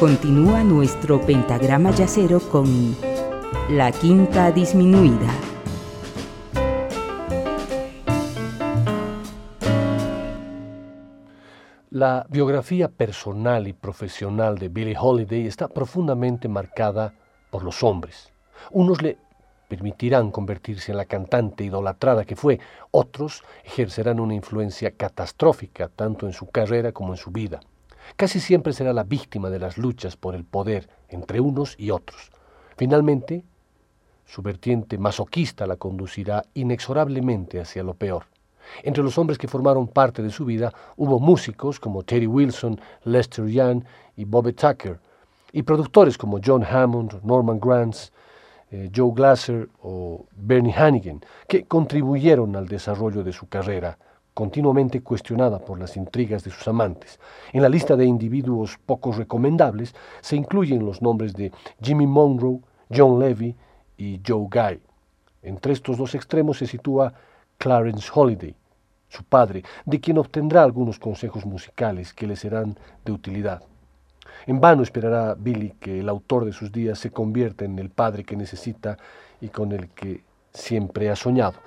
Continúa nuestro pentagrama yacero con la quinta disminuida. La biografía personal y profesional de Billie Holiday está profundamente marcada por los hombres. Unos le permitirán convertirse en la cantante idolatrada que fue, otros ejercerán una influencia catastrófica tanto en su carrera como en su vida. Casi siempre será la víctima de las luchas por el poder entre unos y otros. Finalmente, su vertiente masoquista la conducirá inexorablemente hacia lo peor. Entre los hombres que formaron parte de su vida hubo músicos como Terry Wilson, Lester Young y Bobby Tucker, y productores como John Hammond, Norman Granz, eh, Joe Glasser o Bernie Hannigan, que contribuyeron al desarrollo de su carrera, continuamente cuestionada por las intrigas de sus amantes. En la lista de individuos poco recomendables se incluyen los nombres de Jimmy Monroe, John Levy y Joe Guy. Entre estos dos extremos se sitúa Clarence Holiday, su padre, de quien obtendrá algunos consejos musicales que le serán de utilidad. En vano esperará Billy que el autor de sus días se convierta en el padre que necesita y con el que siempre ha soñado.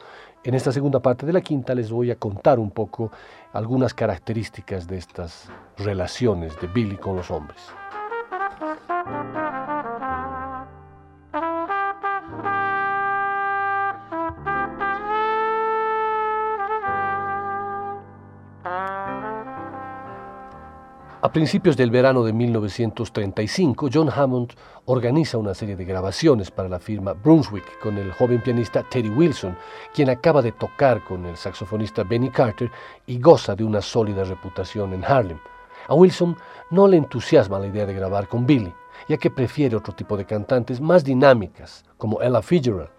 En esta segunda parte de la quinta les voy a contar un poco algunas características de estas relaciones de Billy con los hombres. Principios del verano de 1935, John Hammond organiza una serie de grabaciones para la firma Brunswick con el joven pianista Teddy Wilson, quien acaba de tocar con el saxofonista Benny Carter y goza de una sólida reputación en Harlem. A Wilson no le entusiasma la idea de grabar con Billy, ya que prefiere otro tipo de cantantes más dinámicas, como Ella Fitzgerald.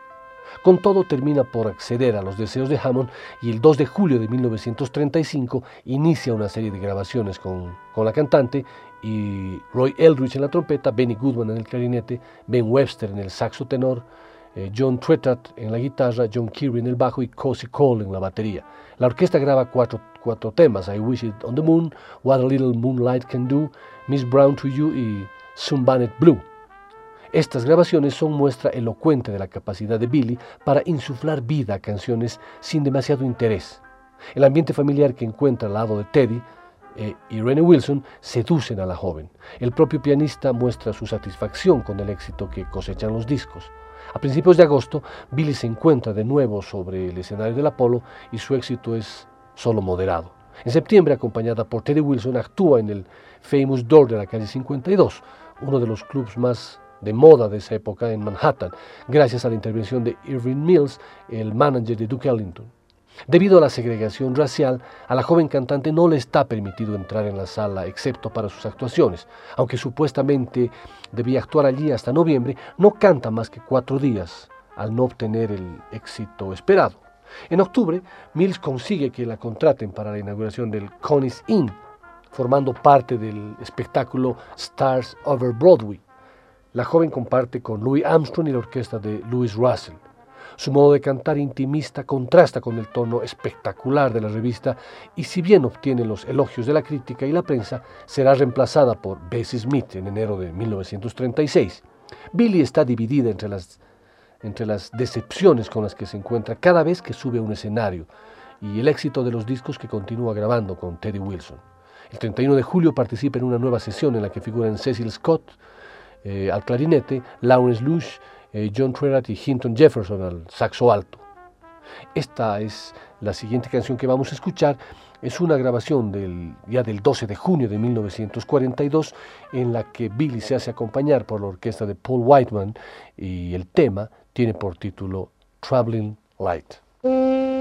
Con todo termina por acceder a los deseos de Hammond y el 2 de julio de 1935 inicia una serie de grabaciones con, la cantante y Roy Eldridge en la trompeta, Benny Goodman en el clarinete, Ben Webster en el saxo tenor, eh, John Tretat en la guitarra, John Kirby en el bajo y Cozy Cole en la batería. La orquesta graba cuatro, cuatro temas, I Wish It on the Moon, What a Little Moonlight Can Do, Miss Brown to You y Sunbanet Blue. Estas grabaciones son muestra elocuente de la capacidad de Billy para insuflar vida a canciones sin demasiado interés. El ambiente familiar que encuentra al lado de Teddy eh, y Rene Wilson seducen a la joven. El propio pianista muestra su satisfacción con el éxito que cosechan los discos. A principios de agosto, Billy se encuentra de nuevo sobre el escenario del Apolo y su éxito es solo moderado. En septiembre, acompañada por Teddy Wilson, actúa en el Famous Door de la calle 52, uno de los clubs más de moda de esa época en Manhattan, gracias a la intervención de Irving Mills, el manager de Duke Ellington. Debido a la segregación racial, a la joven cantante no le está permitido entrar en la sala excepto para sus actuaciones. Aunque supuestamente debía actuar allí hasta noviembre, no canta más que cuatro días al no obtener el éxito esperado. En octubre, Mills consigue que la contraten para la inauguración del Connie's Inn, formando parte del espectáculo Stars Over Broadway. La joven comparte con Louis Armstrong y la orquesta de Louis Russell. Su modo de cantar intimista contrasta con el tono espectacular de la revista y si bien obtiene los elogios de la crítica y la prensa, será reemplazada por Bessie Smith en enero de 1936. Billy está dividida entre las, entre las decepciones con las que se encuentra cada vez que sube a un escenario y el éxito de los discos que continúa grabando con Teddy Wilson. El 31 de julio participa en una nueva sesión en la que figuran Cecil Scott, eh, al clarinete, Lawrence Lush, eh, John Trerat y Hinton Jefferson al saxo alto. Esta es la siguiente canción que vamos a escuchar. Es una grabación del, ya del 12 de junio de 1942 en la que Billy se hace acompañar por la orquesta de Paul Whiteman y el tema tiene por título Traveling Light.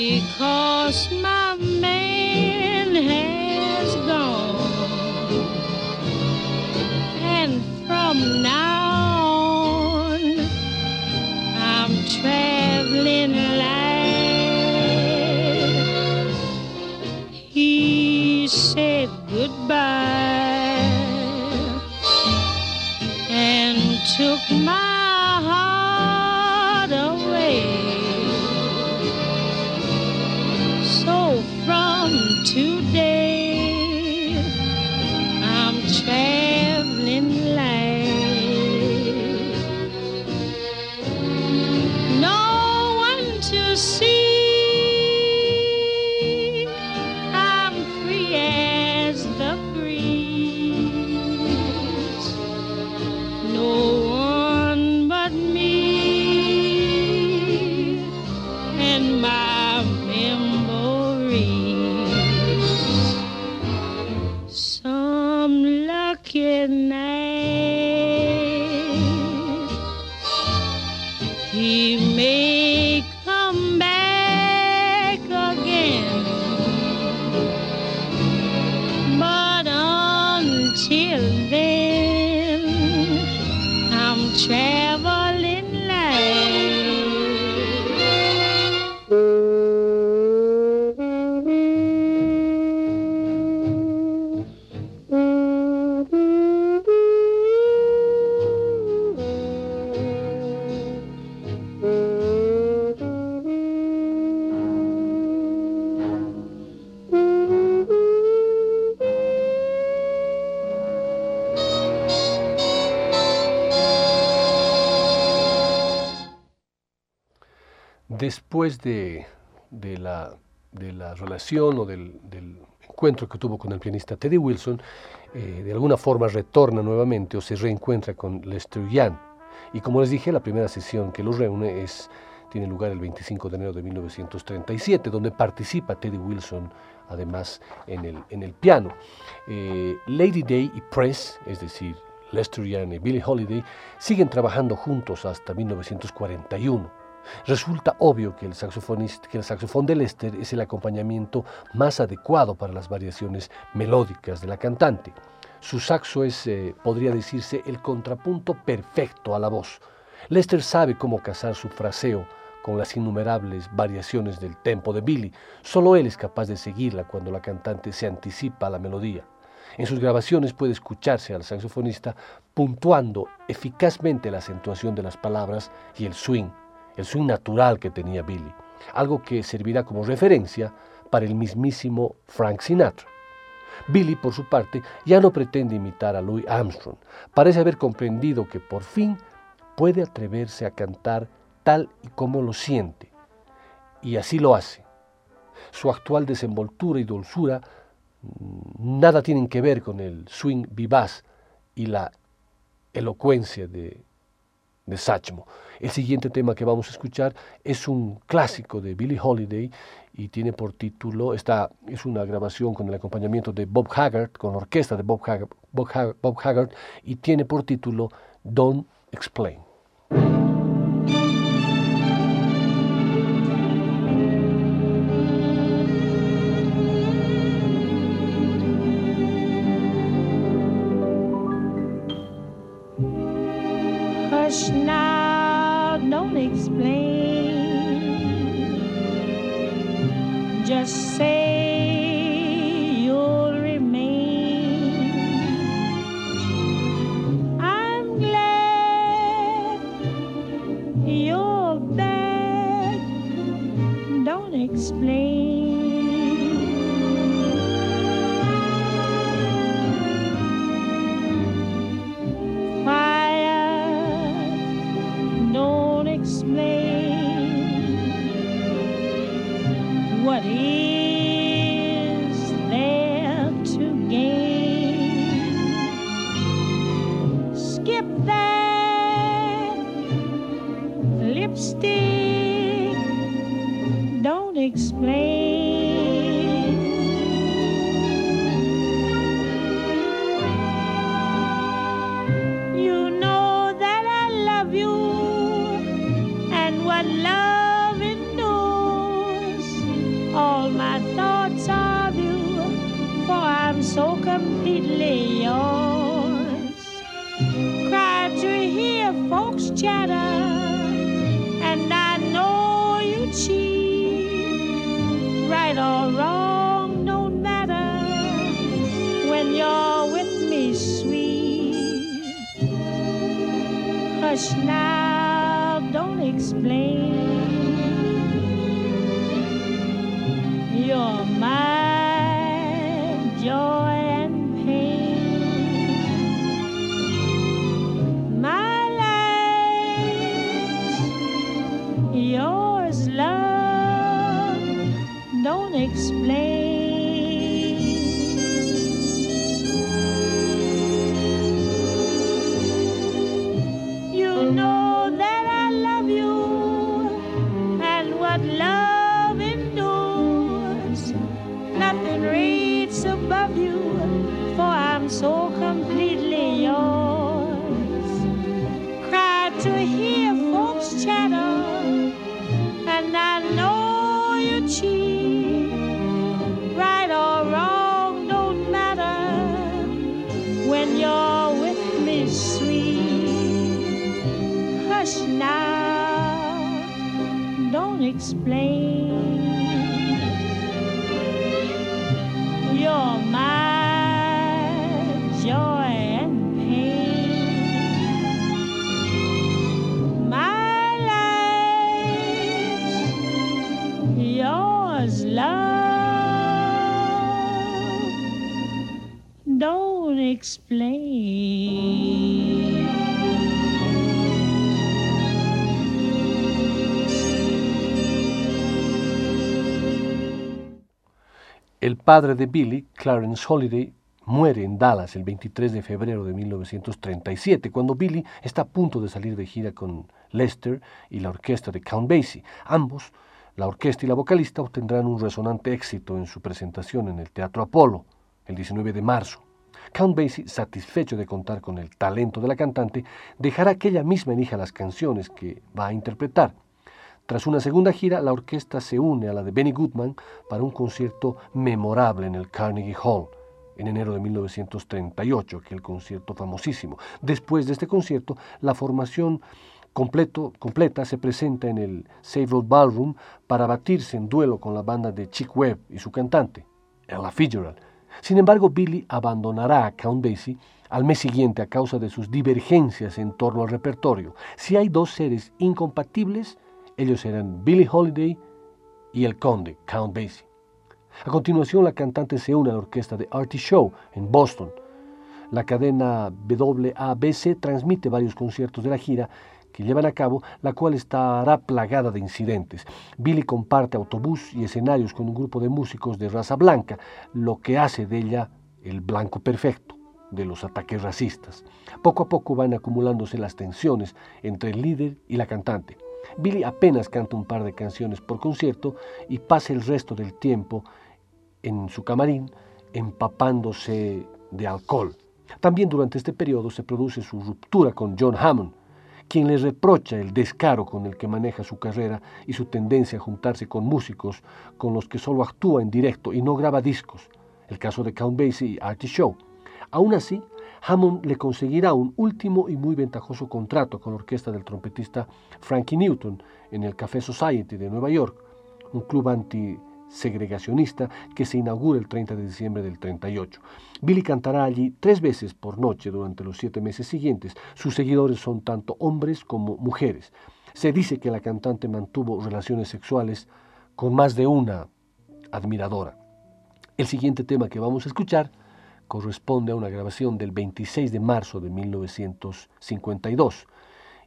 Because my man has gone, and from now después de, la, relación o del, encuentro que tuvo con el pianista Teddy Wilson, eh, de alguna forma retorna nuevamente o se reencuentra con Lester Young. Y como les dije, la primera sesión que los reúne tiene lugar el 25 de enero de 1937, donde participa Teddy Wilson además en el, piano. Eh, Lady Day y Press, es decir, Lester Young y Billie Holiday, siguen trabajando juntos hasta 1941. Resulta obvio que el, que el saxofón de Lester es el acompañamiento más adecuado para las variaciones melódicas de la cantante. Su saxo es, eh, podría decirse, el contrapunto perfecto a la voz. Lester sabe cómo casar su fraseo con las innumerables variaciones del tempo de Billy. Solo él es capaz de seguirla cuando la cantante se anticipa a la melodía. En sus grabaciones puede escucharse al saxofonista puntuando eficazmente la acentuación de las palabras y el swing el swing natural que tenía Billy, algo que servirá como referencia para el mismísimo Frank Sinatra. Billy, por su parte, ya no pretende imitar a Louis Armstrong. Parece haber comprendido que por fin puede atreverse a cantar tal y como lo siente. Y así lo hace. Su actual desenvoltura y dulzura mm, nada tienen que ver con el swing vivaz y la elocuencia de, de Satchmo. El siguiente tema que vamos a escuchar es un clásico de Billie Holiday y tiene por título, esta es una grabación con el acompañamiento de Bob Haggard, con la orquesta de Bob Haggard, Bob Haggard y tiene por título Now don't Explain. just say padre de Billy, Clarence Holiday, muere en Dallas el 23 de febrero de 1937, cuando Billy está a punto de salir de gira con Lester y la orquesta de Count Basie. Ambos, la orquesta y la vocalista, obtendrán un resonante éxito en su presentación en el Teatro Apolo el 19 de marzo. Count Basie, satisfecho de contar con el talento de la cantante, dejará que ella misma elija las canciones que va a interpretar. Tras una segunda gira, la orquesta se une a la de Benny Goodman para un concierto memorable en el Carnegie Hall en enero de 1938, aquel concierto famosísimo. Después de este concierto, la formación completa se presenta en el Savoy Ballroom para batirse en duelo con la banda de Chick Webb y su cantante, Ella Fitzgerald. Sin embargo, Billy abandonará a Count Basie al mes siguiente a causa de sus divergencias en torno al repertorio. Si hay dos seres incompatibles, ellos eran Billie Holiday y el conde, Count Basie. A continuación, la cantante se une a la orquesta de Artie Show en Boston. La cadena WABC transmite varios conciertos de la gira que llevan a cabo, la cual estará plagada de incidentes. Billy comparte autobús y escenarios con un grupo de músicos de raza blanca, lo que hace de ella el blanco perfecto de los ataques racistas. Poco a poco van acumulándose las tensiones entre el líder y la cantante. Billy apenas canta un par de canciones por concierto y pasa el resto del tiempo en su camarín empapándose de alcohol. También durante este periodo se produce su ruptura con John Hammond, quien le reprocha el descaro con el que maneja su carrera y su tendencia a juntarse con músicos con los que solo actúa en directo y no graba discos, el caso de Count Basie y Artie Shaw. Aún así, Hammond le conseguirá un último y muy ventajoso contrato con la orquesta del trompetista Frankie Newton en el Café Society de Nueva York, un club antisegregacionista que se inaugura el 30 de diciembre del 38. Billy cantará allí tres veces por noche durante los siete meses siguientes. Sus seguidores son tanto hombres como mujeres. Se dice que la cantante mantuvo relaciones sexuales con más de una admiradora. El siguiente tema que vamos a escuchar corresponde a una grabación del 26 de marzo de 1952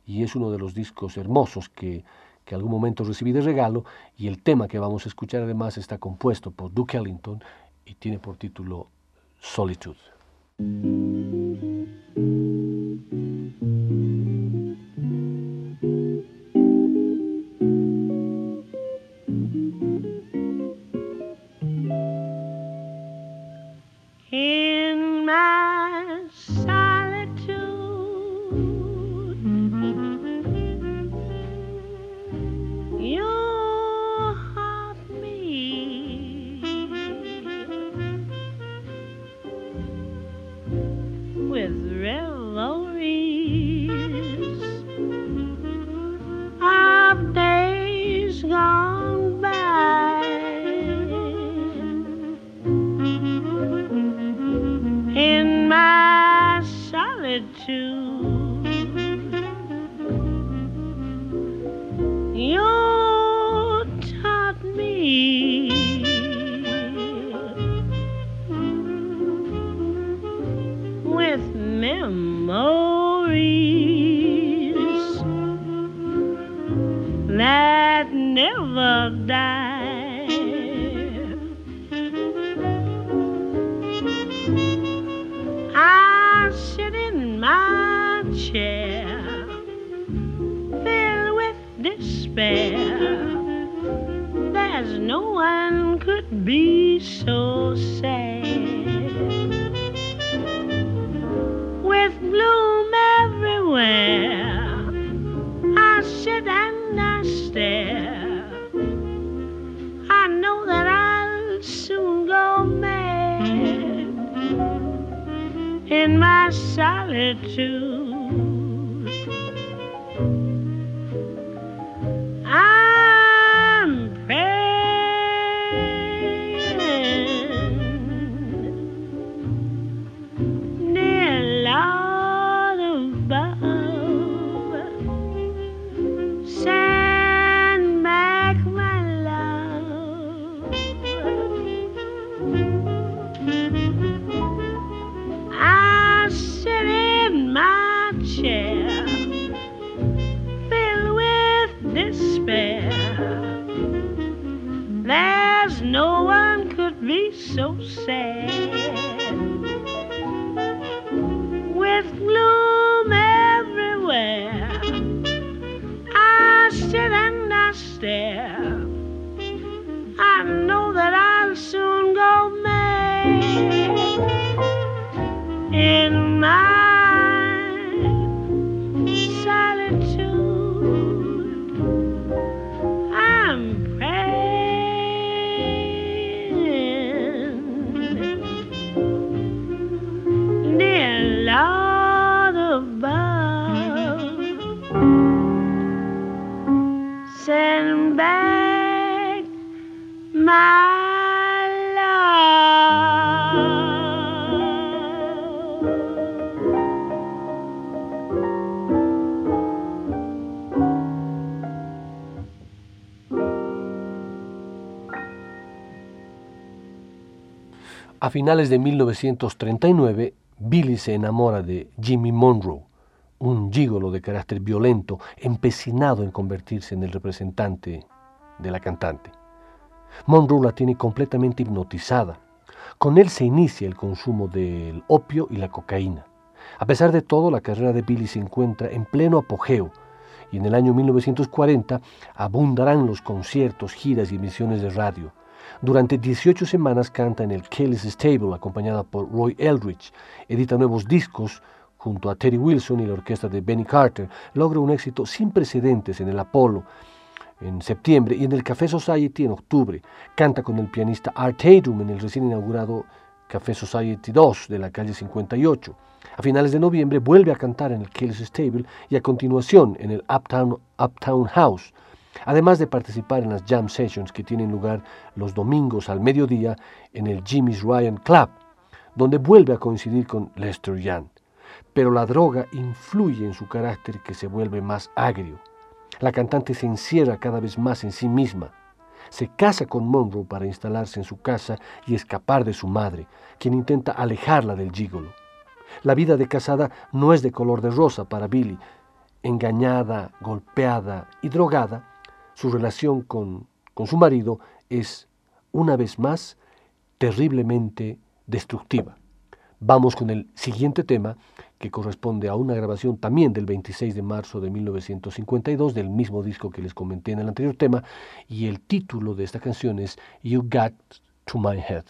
y es uno de los discos hermosos que, que algún momento recibí de regalo y el tema que vamos a escuchar además está compuesto por Duke Ellington y tiene por título Solitude. Finales de 1939, Billy se enamora de Jimmy Monroe, un gigolo de carácter violento, empecinado en convertirse en el representante de la cantante. Monroe la tiene completamente hipnotizada. Con él se inicia el consumo del opio y la cocaína. A pesar de todo, la carrera de Billy se encuentra en pleno apogeo y en el año 1940 abundarán los conciertos, giras y emisiones de radio. Durante 18 semanas canta en el Kelly's Stable, acompañada por Roy Eldridge. Edita nuevos discos junto a Terry Wilson y la orquesta de Benny Carter. Logra un éxito sin precedentes en el Apollo en septiembre y en el Café Society en octubre. Canta con el pianista Art Tatum en el recién inaugurado Café Society 2 de la calle 58. A finales de noviembre vuelve a cantar en el Kelly's Stable y a continuación en el Uptown, Uptown House además de participar en las jam sessions que tienen lugar los domingos al mediodía en el Jimmy's Ryan Club, donde vuelve a coincidir con Lester Young. Pero la droga influye en su carácter que se vuelve más agrio. La cantante se encierra cada vez más en sí misma. Se casa con Monroe para instalarse en su casa y escapar de su madre, quien intenta alejarla del gigolo. La vida de casada no es de color de rosa para Billy. Engañada, golpeada y drogada, su relación con, su marido es, una vez más, terriblemente destructiva. Vamos con el siguiente tema, que corresponde a una grabación también del 26 de marzo de 1952, del mismo disco que les comenté en el anterior tema, y el título de esta canción es You Got to My Head.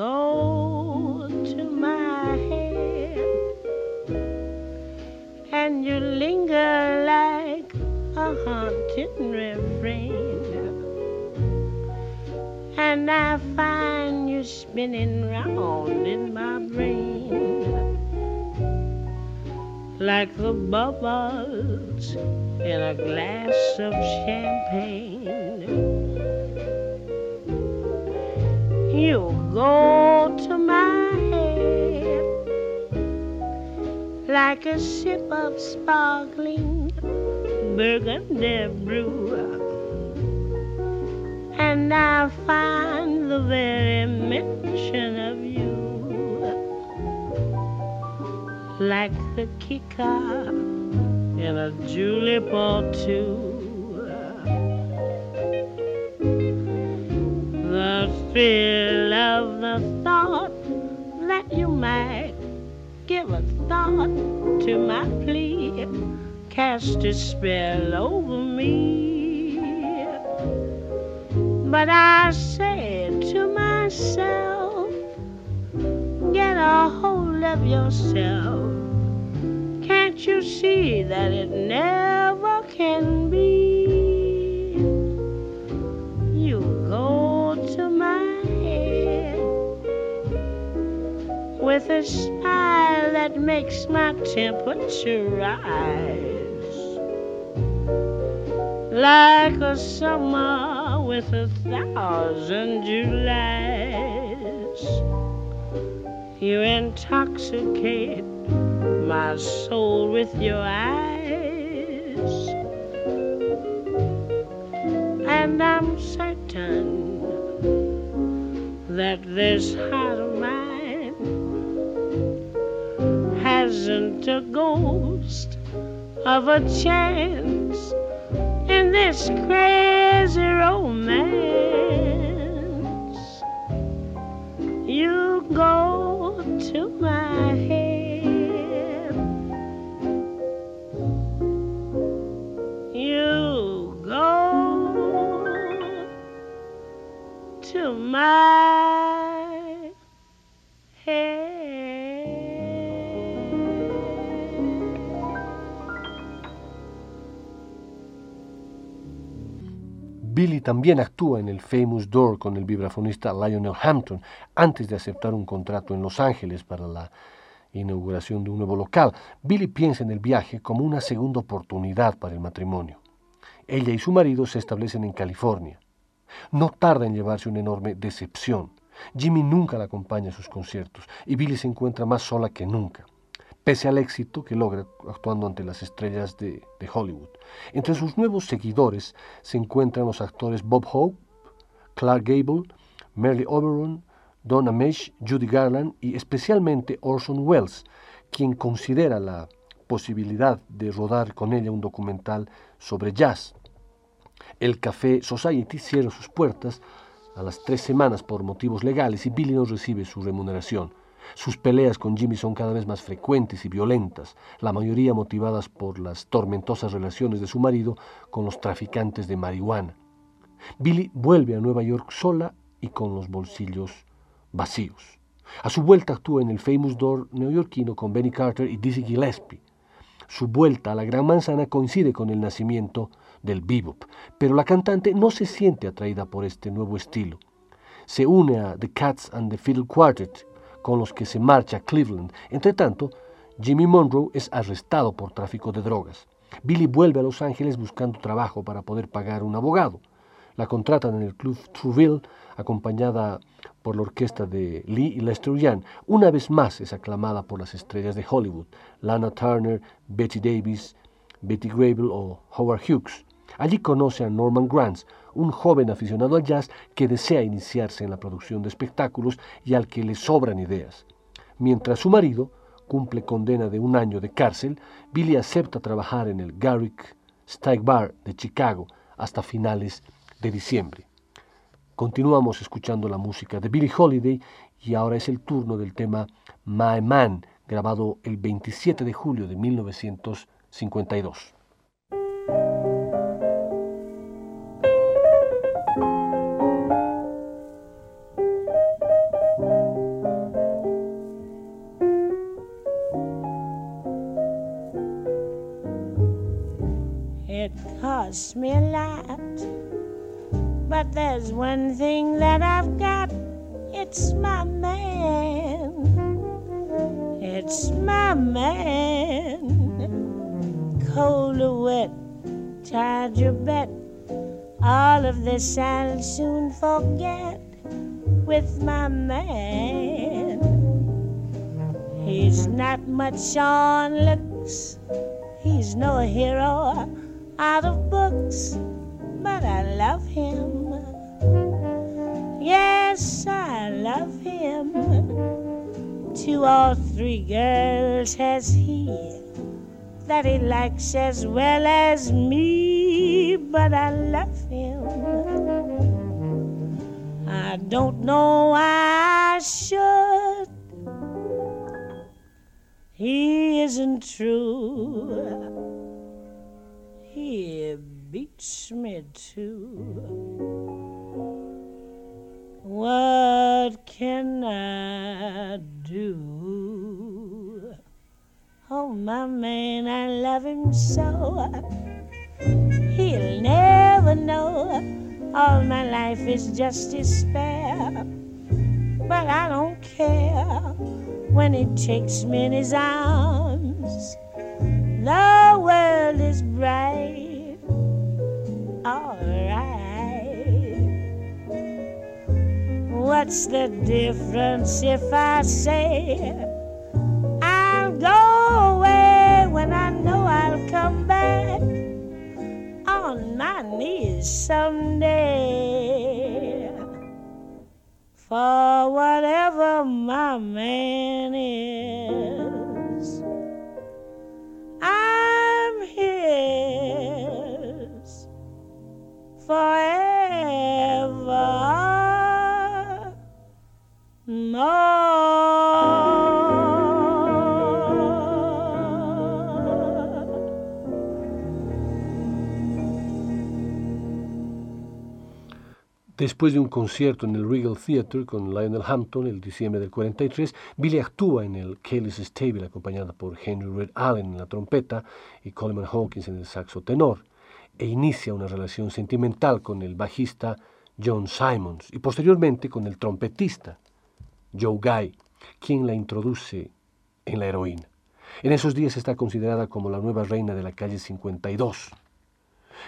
go to my head and you linger like a haunting refrain. And I find you spinning round in my brain like the bubbles in a glass of champagne. You go to my head like a sip of sparkling burgundy brew. And I find the very mention of you like the kicker in a julep or two. The thrill might give a thought to my plea cast a spell over me. But I said to myself, get a hold of yourself Can't you see that it never can be? With a smile that makes my temperature rise like a summer with a thousand Julys. You intoxicate my soul with your eyes. And I'm certain that this heart hasn't a ghost of a chance in this crazy romance. You go to my head. Billy también actúa en el Famous Door con el vibrafonista Lionel Hampton antes de aceptar un contrato en Los Ángeles para la inauguración de un nuevo local. Billy piensa en el viaje como una segunda oportunidad para el matrimonio. Ella y su marido se establecen en California. No tarda en llevarse una enorme decepción. Jimmy nunca la acompaña a sus conciertos y Billy se encuentra más sola que nunca pese al éxito que logra actuando ante las estrellas de, Hollywood. Entre sus nuevos seguidores se encuentran los actores Bob Hope, Clark Gable, Merle Oberon, Donna Mesh, Judy Garland y especialmente Orson Welles, quien considera la posibilidad de rodar con ella un documental sobre jazz. El Café Society cierra sus puertas a las tres semanas por motivos legales y Billy no recibe su remuneración. Sus peleas con Jimmy son cada vez más frecuentes y violentas, la mayoría motivadas por las tormentosas relaciones de su marido con los traficantes de marihuana. Billy vuelve a Nueva York sola y con los bolsillos vacíos. A su vuelta actúa en el Famous Door neoyorquino con Benny Carter y Dizzy Gillespie. Su vuelta a la Gran Manzana coincide con el nacimiento del bebop, pero la cantante no se siente atraída por este nuevo estilo. Se une a The Cats and the Fiddle Quartet con los que se marcha a Cleveland. Entre tanto, Jimmy Monroe es arrestado por tráfico de drogas. Billy vuelve a Los Ángeles buscando trabajo para poder pagar un abogado. La contratan en el club Trouville, acompañada por la orquesta de Lee y Lester Young. Una vez más es aclamada por las estrellas de Hollywood, Lana Turner, Betty Davis, Betty Grable o Howard Hughes. Allí conoce a Norman Granz, un joven aficionado al jazz que desea iniciarse en la producción de espectáculos y al que le sobran ideas. Mientras su marido cumple condena de un año de cárcel, Billy acepta trabajar en el Garrick Steak Bar de Chicago hasta finales de diciembre. Continuamos escuchando la música de Billie Holiday y ahora es el turno del tema My Man, grabado el 27 de julio de 1952. Costs me a lot. But there's one thing that I've got it's my man. It's my man. cold or wet, tied your bet. All of this I'll soon forget with my man. He's not much on looks, he's no hero out of books, but I love him. Yes, I love him. Two or three girls has he that he likes as well as me, but I love him. I don't know why I should. He isn't true. He beats me too. What can I do? Oh, my man, I love him so. He'll never know. All my life is just despair. But I don't care when he takes me in his arms. The world is bright. What's the difference if I say I'll go away when I know I'll come back on my knees someday? For whatever my man is, I'm his forever. Después de un concierto en el Regal Theatre con Lionel Hampton el diciembre del 43, Billy actúa en el Kelly's Stable acompañada por Henry Red Allen en la trompeta y Coleman Hawkins en el saxo tenor, e inicia una relación sentimental con el bajista John Simons y posteriormente con el trompetista Joe Guy, quien la introduce en la heroína. En esos días está considerada como la nueva reina de la calle 52.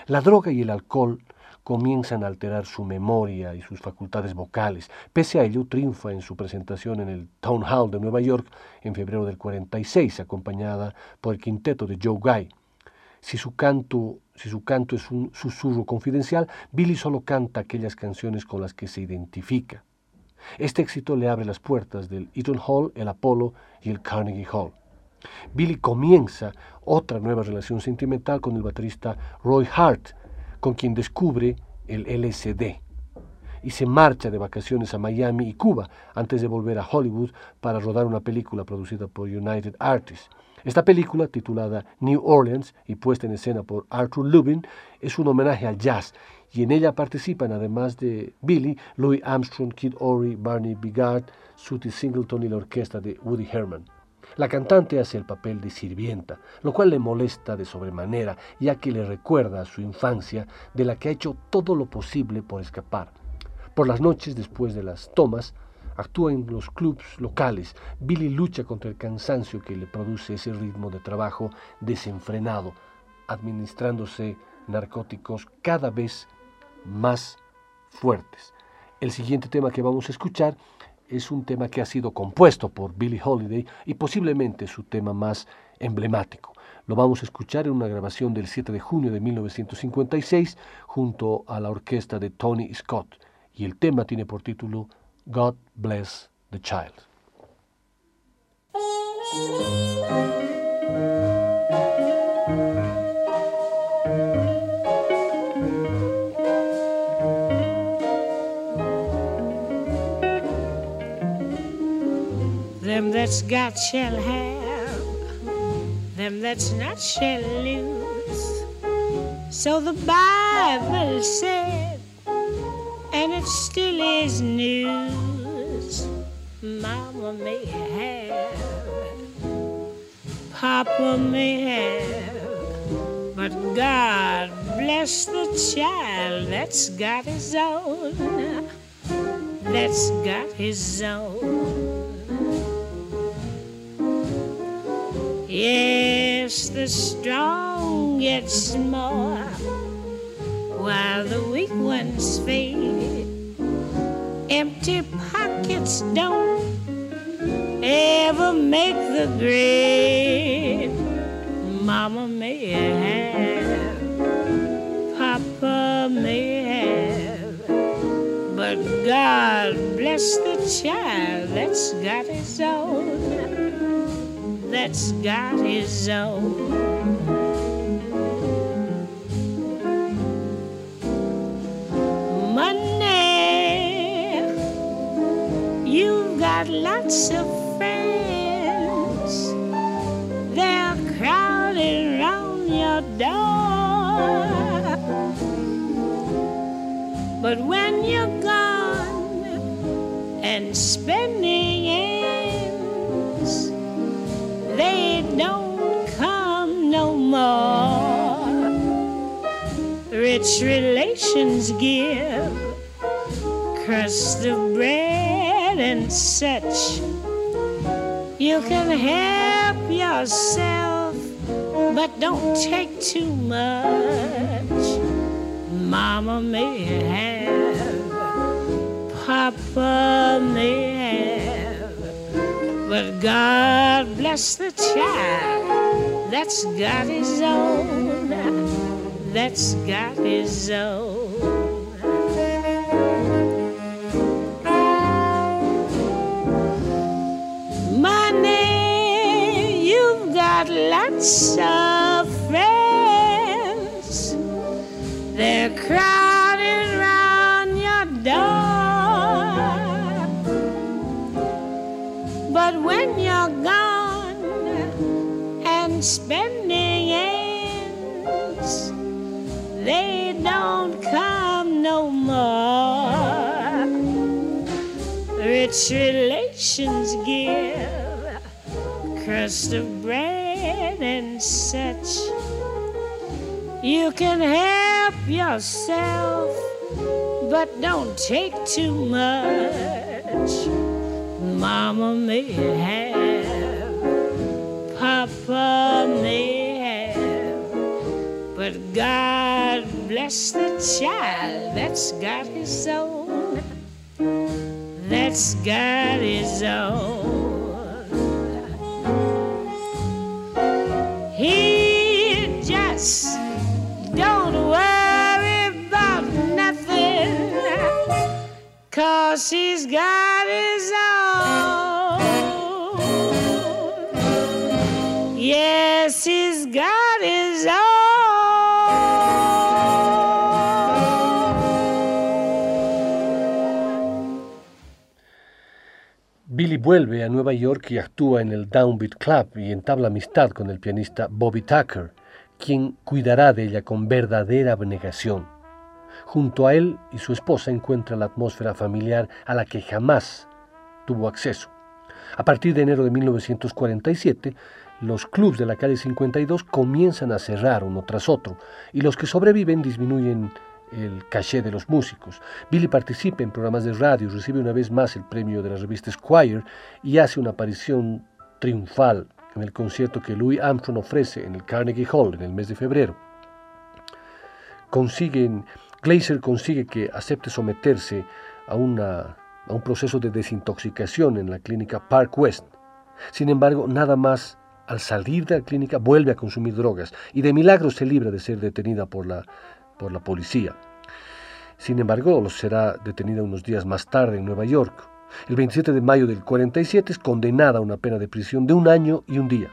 La droga y el alcohol comienzan a alterar su memoria y sus facultades vocales. Pese a ello, triunfa en su presentación en el Town Hall de Nueva York en febrero del 46, acompañada por el quinteto de Joe Guy. Si su canto, si su canto es un susurro confidencial, Billy solo canta aquellas canciones con las que se identifica. Este éxito le abre las puertas del Eaton Hall, el Apollo y el Carnegie Hall. Billy comienza otra nueva relación sentimental con el baterista Roy Hart, con quien descubre el LSD y se marcha de vacaciones a Miami y Cuba antes de volver a Hollywood para rodar una película producida por United Artists. Esta película, titulada New Orleans y puesta en escena por Arthur Lubin, es un homenaje al jazz y en ella participan, además de Billy, Louis Armstrong, Kid Ory, Barney Bigard, Sooty Singleton y la orquesta de Woody Herman. La cantante hace el papel de sirvienta, lo cual le molesta de sobremanera, ya que le recuerda a su infancia de la que ha hecho todo lo posible por escapar. Por las noches, después de las tomas, actúa en los clubs locales. Billy lucha contra el cansancio que le produce ese ritmo de trabajo desenfrenado, administrándose narcóticos cada vez más fuertes. El siguiente tema que vamos a escuchar es un tema que ha sido compuesto por Billie Holiday y posiblemente su tema más emblemático. Lo vamos a escuchar en una grabación del 7 de junio de 1956 junto a la orquesta de Tony Scott y el tema tiene por título God Bless the Child. Them that's got shall have, them that's not shall lose. So the Bible said, and it still is news. Mama may have, Papa may have, but God bless the child that's got his own, that's got his own. Yes, the strong get more while the weak ones fade. Empty pockets don't ever make the grade. Mama may have, Papa may have, but God bless the child that's got his own, that's got his own. Money, you've got lots of friends, they're crowding round your door. But when you're gone and spending Rich relations give crust of bread and such. You can help yourself, but don't take too much. Mama may have, Papa may have, but God bless the child that's got his own, that's got his own. Money, you've got lots of friends. They're crowded round your door. But when you're gone and spending ends, they don't come no more. Rich relations give crust of bread and such. You can help yourself, but don't take too much. Mama may have, Papa may have, but God bless the child that's got his own, that's got his own. He just don't worry about nothing, cause he's got his own. Vuelve a Nueva York y actúa en el Downbeat Club y entabla amistad con el pianista Bobby Tucker quien cuidará de ella con verdadera abnegación. Junto a él y su esposa encuentra la atmósfera familiar a la que jamás tuvo acceso. A partir de enero de 1947, los clubs de la calle 52 comienzan a cerrar uno tras otro y los que sobreviven disminuyen el caché de los músicos. Billy participa en programas de radio, recibe una vez más el premio de la revista Squire y hace una aparición triunfal en el concierto que Louis Armstrong ofrece en el Carnegie Hall en el mes de febrero. Consiguen, Glazer consigue que acepte someterse a, una, a un proceso de desintoxicación en la clínica Park West. Sin embargo, nada más al salir de la clínica vuelve a consumir drogas y de milagro se libra de ser detenida por la, por la policía. Sin embargo, será detenida unos días más tarde en Nueva York. El 27 de mayo del 47 es condenada a una pena de prisión de un año y un día.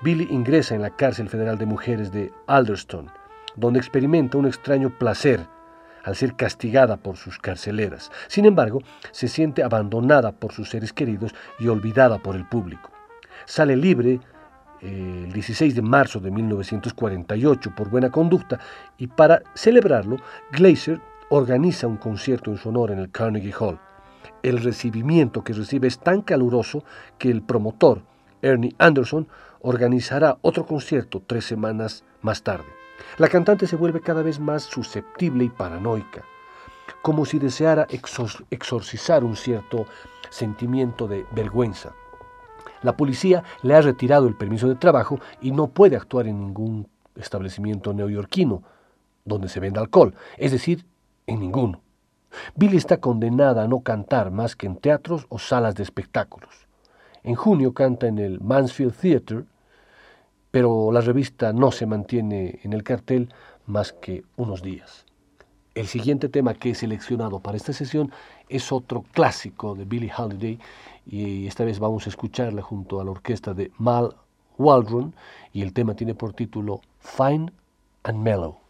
Billy ingresa en la cárcel federal de mujeres de Alderstone, donde experimenta un extraño placer al ser castigada por sus carceleras. Sin embargo, se siente abandonada por sus seres queridos y olvidada por el público. Sale libre el 16 de marzo de 1948 por buena conducta y para celebrarlo, Glazer organiza un concierto en su honor en el Carnegie Hall el recibimiento que recibe es tan caluroso que el promotor, Ernie Anderson, organizará otro concierto tres semanas más tarde. La cantante se vuelve cada vez más susceptible y paranoica, como si deseara exorcizar un cierto sentimiento de vergüenza. La policía le ha retirado el permiso de trabajo y no puede actuar en ningún establecimiento neoyorquino donde se venda alcohol, es decir, en ninguno. Billy está condenada a no cantar más que en teatros o salas de espectáculos. En junio canta en el Mansfield Theatre, pero la revista no se mantiene en el cartel más que unos días. El siguiente tema que he seleccionado para esta sesión es otro clásico de Billie Holiday y esta vez vamos a escucharla junto a la orquesta de Mal Waldron y el tema tiene por título Fine and Mellow.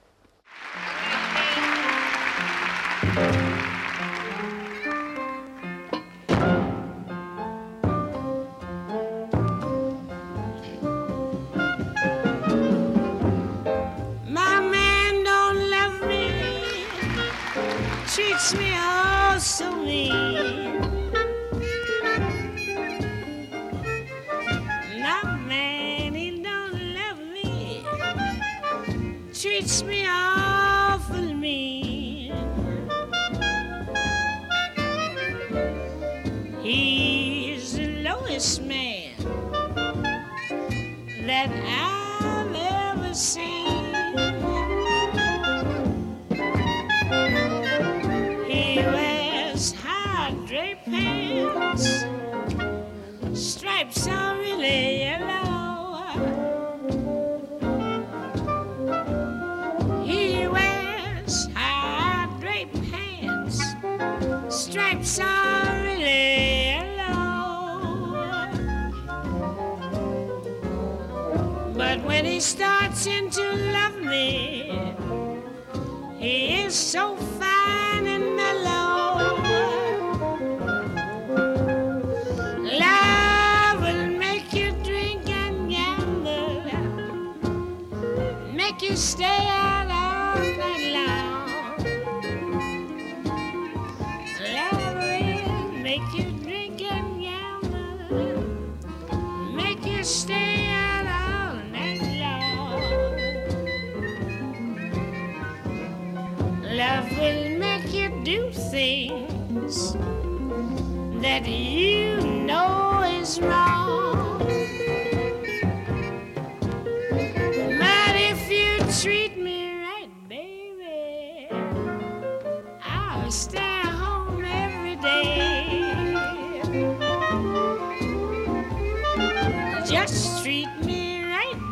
me awful mean. He's the lowest man that I.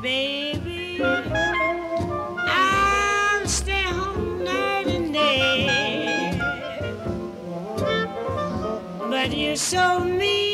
baby. I'll stay home night and day. But you're so mean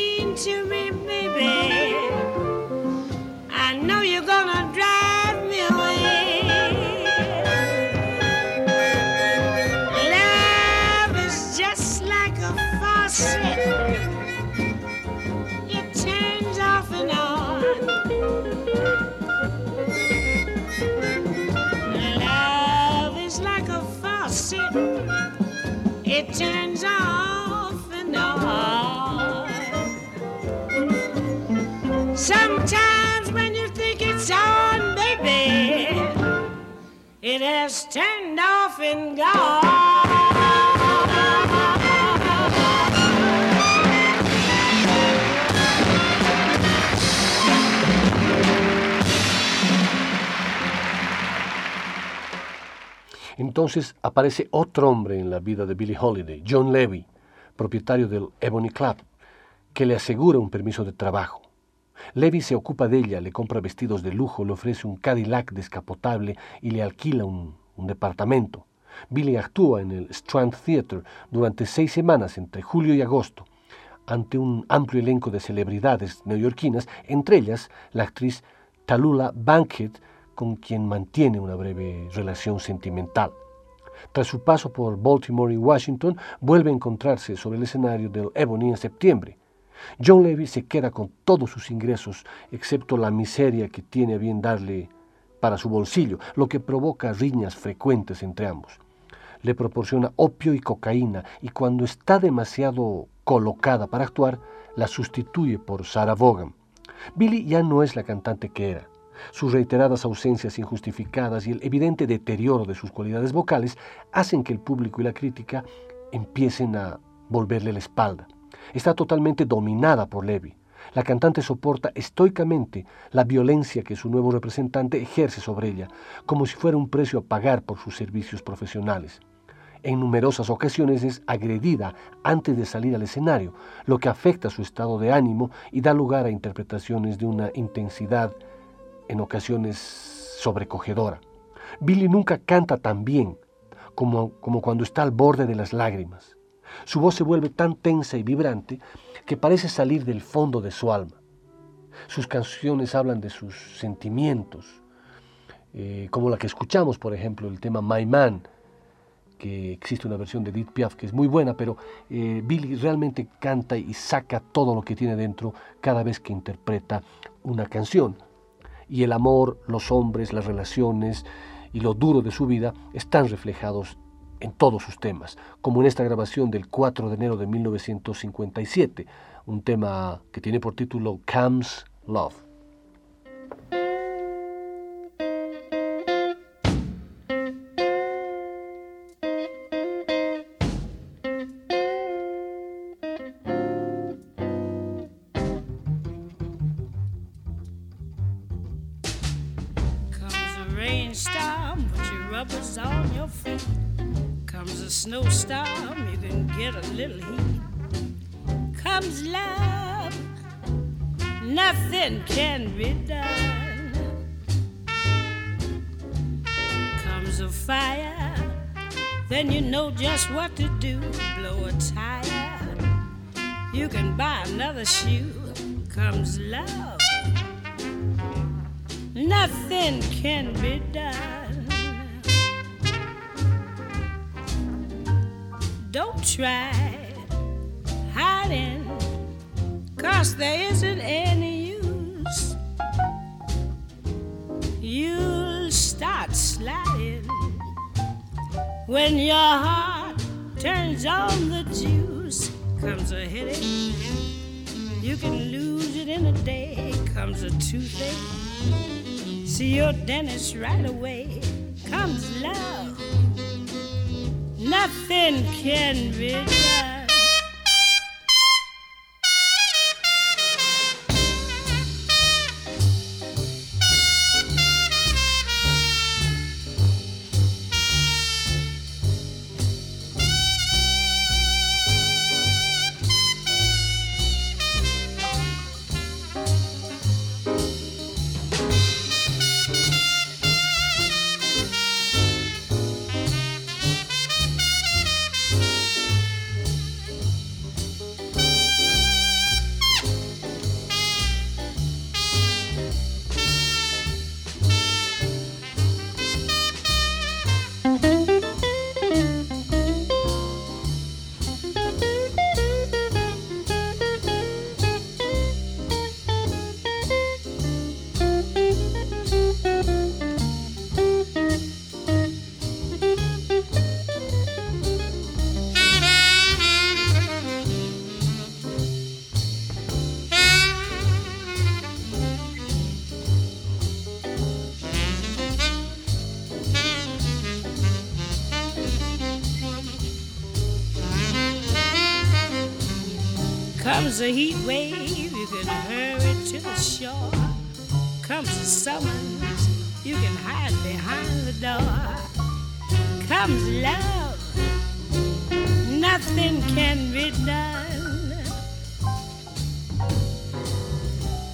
it has turned off and gone. Entonces aparece otro hombre en la vida de Billie Holiday, John Levy, propietario del Ebony Club, que le asegura un permiso de trabajo. Levy se ocupa de ella, le compra vestidos de lujo, le ofrece un Cadillac descapotable y le alquila un, un departamento. Billie actúa en el Strand Theatre durante seis semanas entre julio y agosto, ante un amplio elenco de celebridades neoyorquinas, entre ellas la actriz Tallulah Bankhead, con quien mantiene una breve relación sentimental. Tras su paso por Baltimore y Washington, vuelve a encontrarse sobre el escenario del Ebony en septiembre. John Levy se queda con todos sus ingresos, excepto la miseria que tiene a bien darle para su bolsillo, lo que provoca riñas frecuentes entre ambos. Le proporciona opio y cocaína y cuando está demasiado colocada para actuar, la sustituye por Sarah Vaughan. Billy ya no es la cantante que era. Sus reiteradas ausencias injustificadas y el evidente deterioro de sus cualidades vocales hacen que el público y la crítica empiecen a volverle la espalda. Está totalmente dominada por Levy. La cantante soporta estoicamente la violencia que su nuevo representante ejerce sobre ella, como si fuera un precio a pagar por sus servicios profesionales. En numerosas ocasiones es agredida antes de salir al escenario, lo que afecta su estado de ánimo y da lugar a interpretaciones de una intensidad en ocasiones sobrecogedora. Billy nunca canta tan bien como, como cuando está al borde de las lágrimas. Su voz se vuelve tan tensa y vibrante que parece salir del fondo de su alma. Sus canciones hablan de sus sentimientos, eh, como la que escuchamos, por ejemplo, el tema My Man, que existe una versión de Edith Piaf que es muy buena, pero eh, Billy realmente canta y saca todo lo que tiene dentro cada vez que interpreta una canción. Y el amor, los hombres, las relaciones y lo duro de su vida están reflejados en todos sus temas, como en esta grabación del 4 de enero de 1957, un tema que tiene por título Comes Love. You can buy another shoe. Comes love, nothing can be done. Don't try hiding, cause there isn't any use. You'll start sliding when your heart turns on the juice, comes a headache. You can lose it in a day. Comes a toothache. See your dentist right away. Comes love. Nothing can be done. Comes a heat wave, you can hurry to the shore. Comes a summons, you can hide behind the door. Comes love, nothing can be done.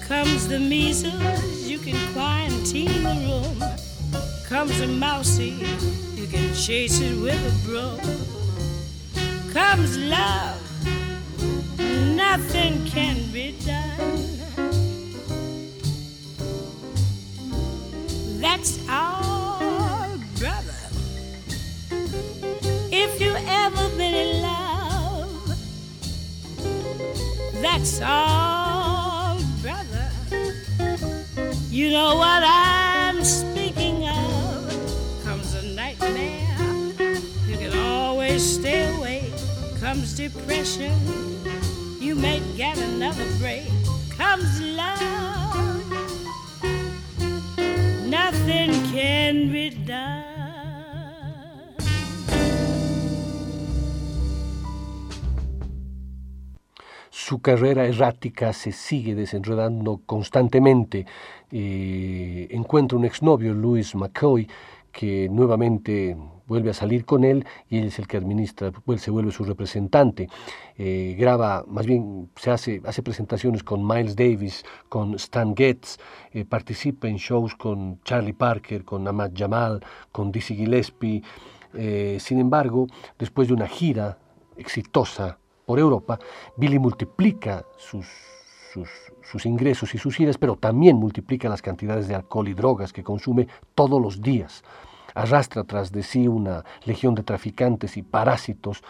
Comes the measles, you can quarantine the room. Comes a mousey, you can chase it with a broom. Comes love nothing can be done. That's all, brother. If you ever been in love, that's all, brother. You know what I'm speaking of. Comes a nightmare, you can always stay away. Comes depression get another break. Comes nothing can be done. su carrera errática se sigue desenredando constantemente. Eh, encuentra un exnovio, Louis McCoy, que nuevamente vuelve a salir con él y él es el que administra, pues, se vuelve su representante. Eh, graba, más bien se hace, hace presentaciones con Miles Davis, con Stan Getz, eh, participa en shows con Charlie Parker, con Ahmad Jamal, con Dizzy Gillespie. Eh, sin embargo, después de una gira exitosa por Europa, Billy multiplica sus, sus, sus, ingresos y sus giras, pero también multiplica las cantidades de alcohol y drogas que consume todos los días arrastra tras de sí una legión de traficantes y parásitos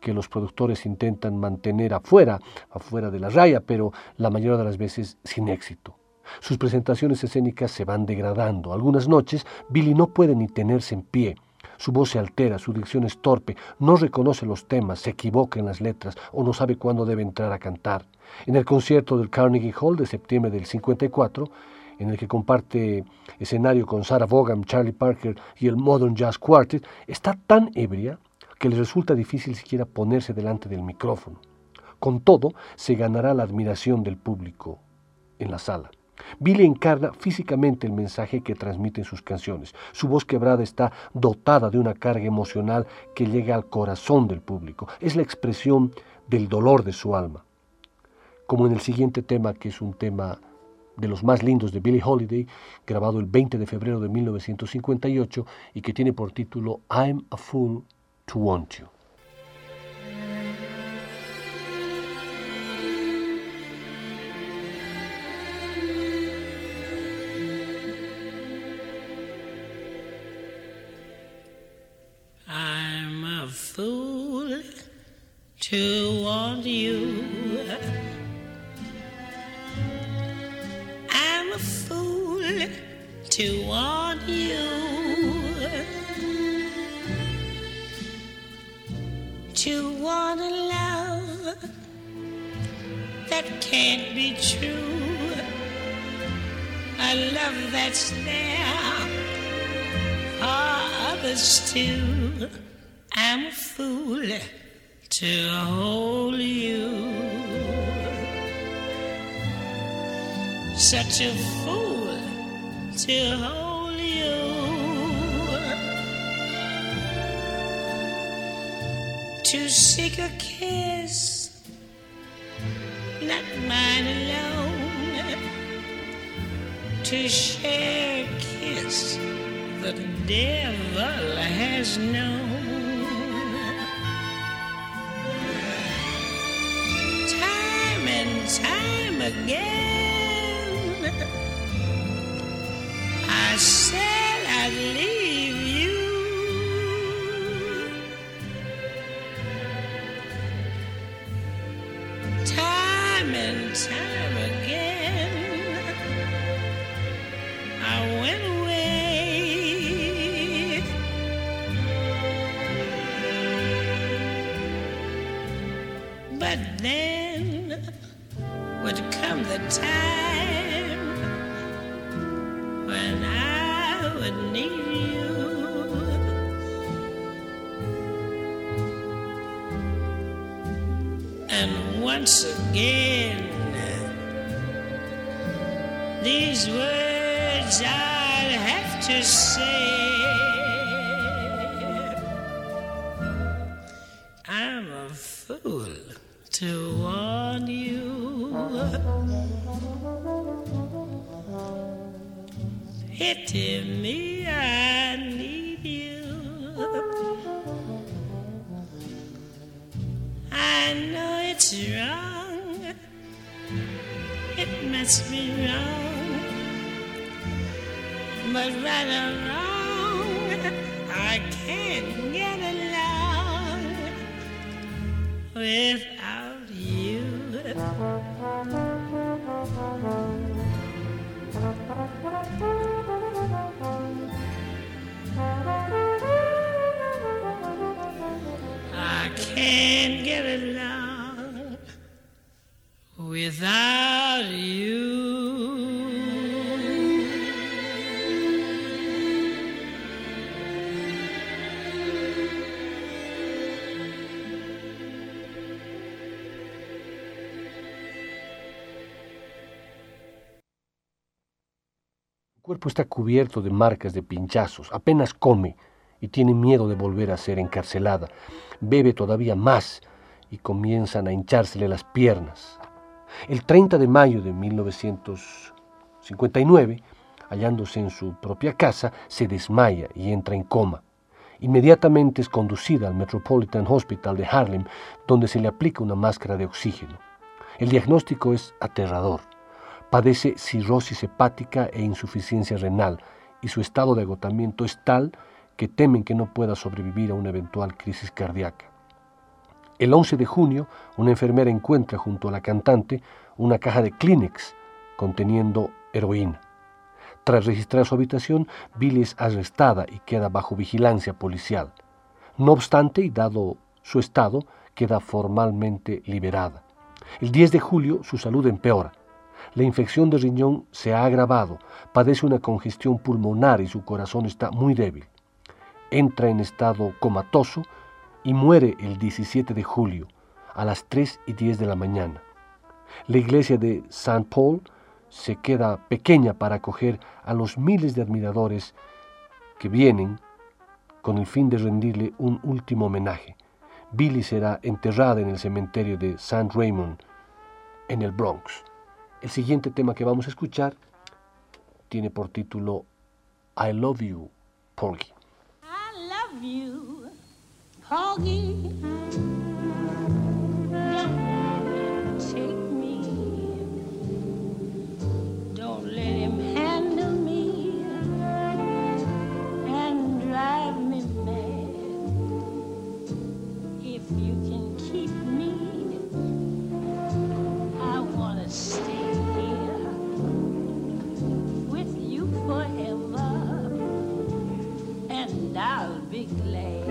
que los productores intentan mantener afuera, afuera de la raya, pero la mayoría de las veces sin éxito. Sus presentaciones escénicas se van degradando. Algunas noches Billy no puede ni tenerse en pie. Su voz se altera, su dicción es torpe, no reconoce los temas, se equivoca en las letras o no sabe cuándo debe entrar a cantar. En el concierto del Carnegie Hall de septiembre del 54, en el que comparte escenario con Sarah Vaughan, Charlie Parker y el Modern Jazz Quartet, está tan ebria que le resulta difícil siquiera ponerse delante del micrófono. Con todo, se ganará la admiración del público en la sala. Billy encarna físicamente el mensaje que transmiten sus canciones. Su voz quebrada está dotada de una carga emocional que llega al corazón del público. Es la expresión del dolor de su alma. Como en el siguiente tema, que es un tema de los más lindos de Billie Holiday, grabado el 20 de febrero de 1958 y que tiene por título I'm a Fool to Want You. That can't be true. A love that's there for others too. I'm a fool to hold you. Such a fool to hold you. To seek a kiss, mine alone. To share a kiss the devil has known. Time and time again. Está cubierto de marcas de pinchazos, apenas come y tiene miedo de volver a ser encarcelada. Bebe todavía más y comienzan a hinchársele las piernas. El 30 de mayo de 1959, hallándose en su propia casa, se desmaya y entra en coma. Inmediatamente es conducida al Metropolitan Hospital de Harlem, donde se le aplica una máscara de oxígeno. El diagnóstico es aterrador. Padece cirrosis hepática e insuficiencia renal y su estado de agotamiento es tal que temen que no pueda sobrevivir a una eventual crisis cardíaca. El 11 de junio, una enfermera encuentra junto a la cantante una caja de Kleenex conteniendo heroína. Tras registrar su habitación, Billy es arrestada y queda bajo vigilancia policial. No obstante, y dado su estado, queda formalmente liberada. El 10 de julio su salud empeora. La infección de riñón se ha agravado, padece una congestión pulmonar y su corazón está muy débil. Entra en estado comatoso y muere el 17 de julio a las 3 y 10 de la mañana. La iglesia de St. Paul se queda pequeña para acoger a los miles de admiradores que vienen con el fin de rendirle un último homenaje. Billy será enterrada en el cementerio de St. Raymond, en el Bronx. El siguiente tema que vamos a escuchar tiene por título I Love You, Porgy. I love you, Porgy. big.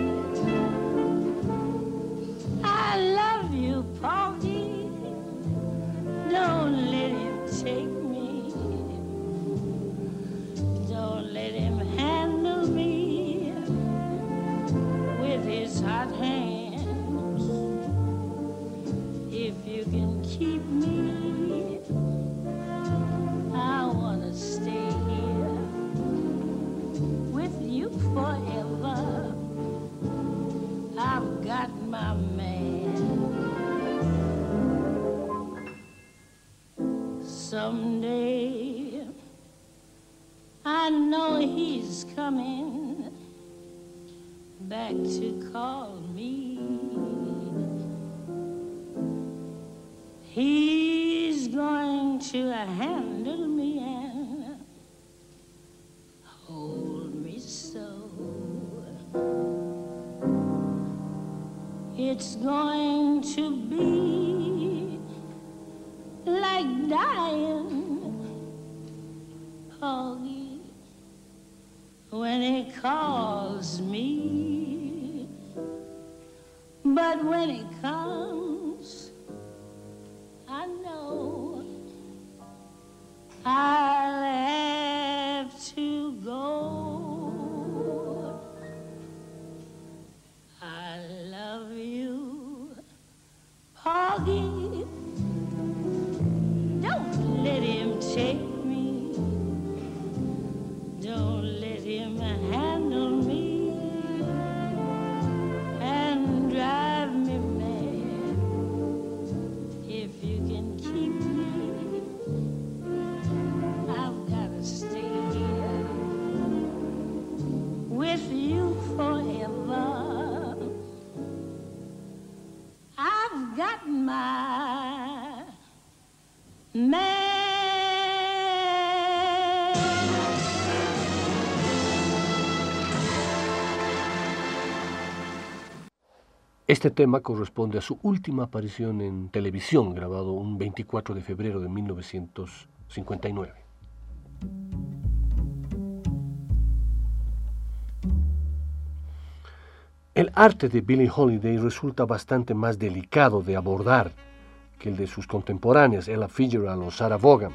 like to call me. He's going to a hell. But when it comes, Este tema corresponde a su última aparición en televisión, grabado un 24 de febrero de 1959. El arte de Billie Holiday resulta bastante más delicado de abordar que el de sus contemporáneas, Ella Fitzgerald o Sarah Vaughan.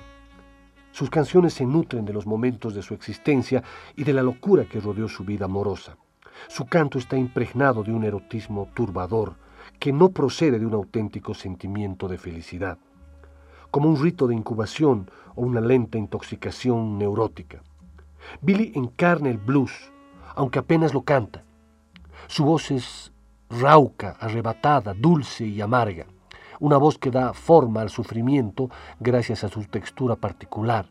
Sus canciones se nutren de los momentos de su existencia y de la locura que rodeó su vida amorosa. Su canto está impregnado de un erotismo turbador que no procede de un auténtico sentimiento de felicidad, como un rito de incubación o una lenta intoxicación neurótica. Billy encarna el blues, aunque apenas lo canta. Su voz es rauca, arrebatada, dulce y amarga, una voz que da forma al sufrimiento gracias a su textura particular,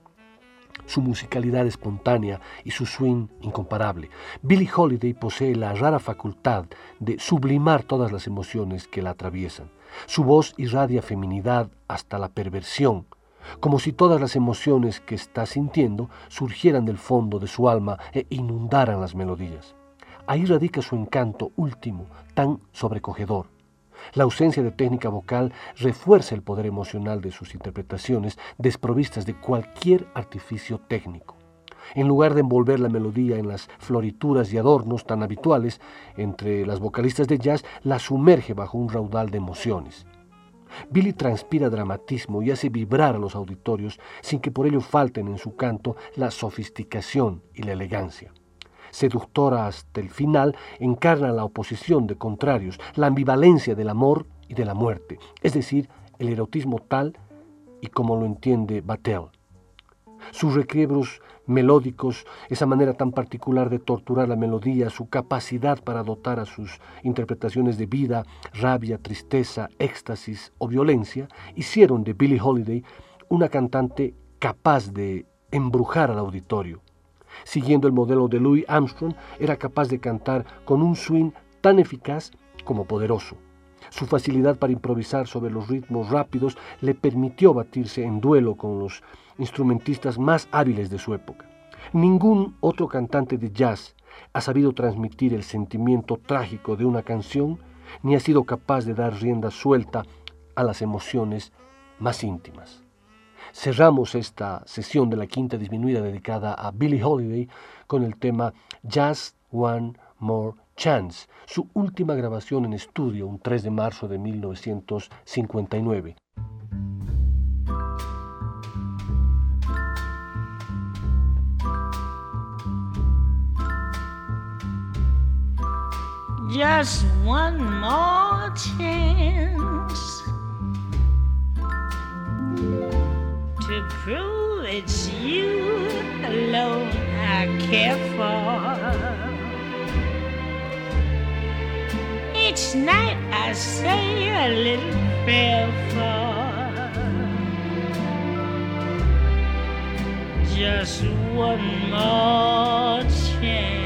su musicalidad espontánea y su swing incomparable. Billie Holiday posee la rara facultad de sublimar todas las emociones que la atraviesan. Su voz irradia feminidad hasta la perversión, como si todas las emociones que está sintiendo surgieran del fondo de su alma e inundaran las melodías. Ahí radica su encanto último, tan sobrecogedor. La ausencia de técnica vocal refuerza el poder emocional de sus interpretaciones desprovistas de cualquier artificio técnico. En lugar de envolver la melodía en las florituras y adornos tan habituales entre las vocalistas de jazz, la sumerge bajo un raudal de emociones. Billy transpira dramatismo y hace vibrar a los auditorios sin que por ello falten en su canto la sofisticación y la elegancia. Seductora hasta el final, encarna la oposición de contrarios, la ambivalencia del amor y de la muerte, es decir, el erotismo tal y como lo entiende Battelle. Sus requiebros melódicos, esa manera tan particular de torturar la melodía, su capacidad para dotar a sus interpretaciones de vida, rabia, tristeza, éxtasis o violencia, hicieron de Billie Holiday una cantante capaz de embrujar al auditorio. Siguiendo el modelo de Louis Armstrong, era capaz de cantar con un swing tan eficaz como poderoso. Su facilidad para improvisar sobre los ritmos rápidos le permitió batirse en duelo con los instrumentistas más hábiles de su época. Ningún otro cantante de jazz ha sabido transmitir el sentimiento trágico de una canción ni ha sido capaz de dar rienda suelta a las emociones más íntimas. Cerramos esta sesión de la quinta disminuida dedicada a Billie Holiday con el tema Just One More Chance, su última grabación en estudio un 3 de marzo de 1959. just one more chance prove it's you alone I care for. Each night I say a little prayer for just one more chance.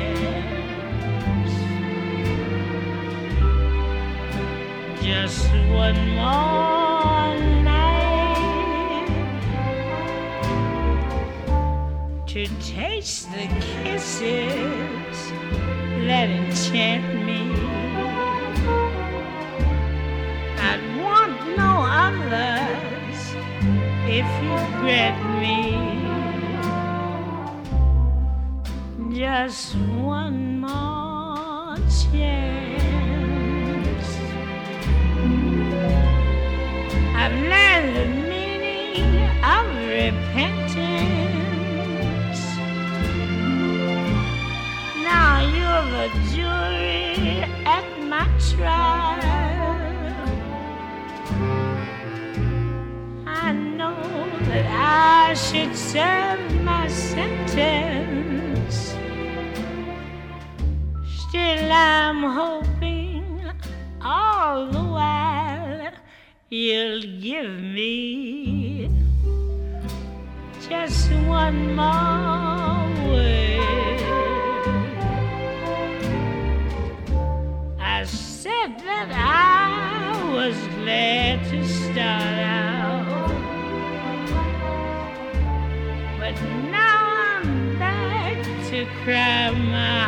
just one more to taste the kisses that enchant me. I'd want no others if you grant me just one more chance. I've learned the meaning of repentance. The jury at my trial. I know that I should serve my sentence. Still, I'm hoping all the while you'll give me just one more said that I was glad to start out, but now I'm back to cry my